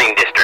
recording district.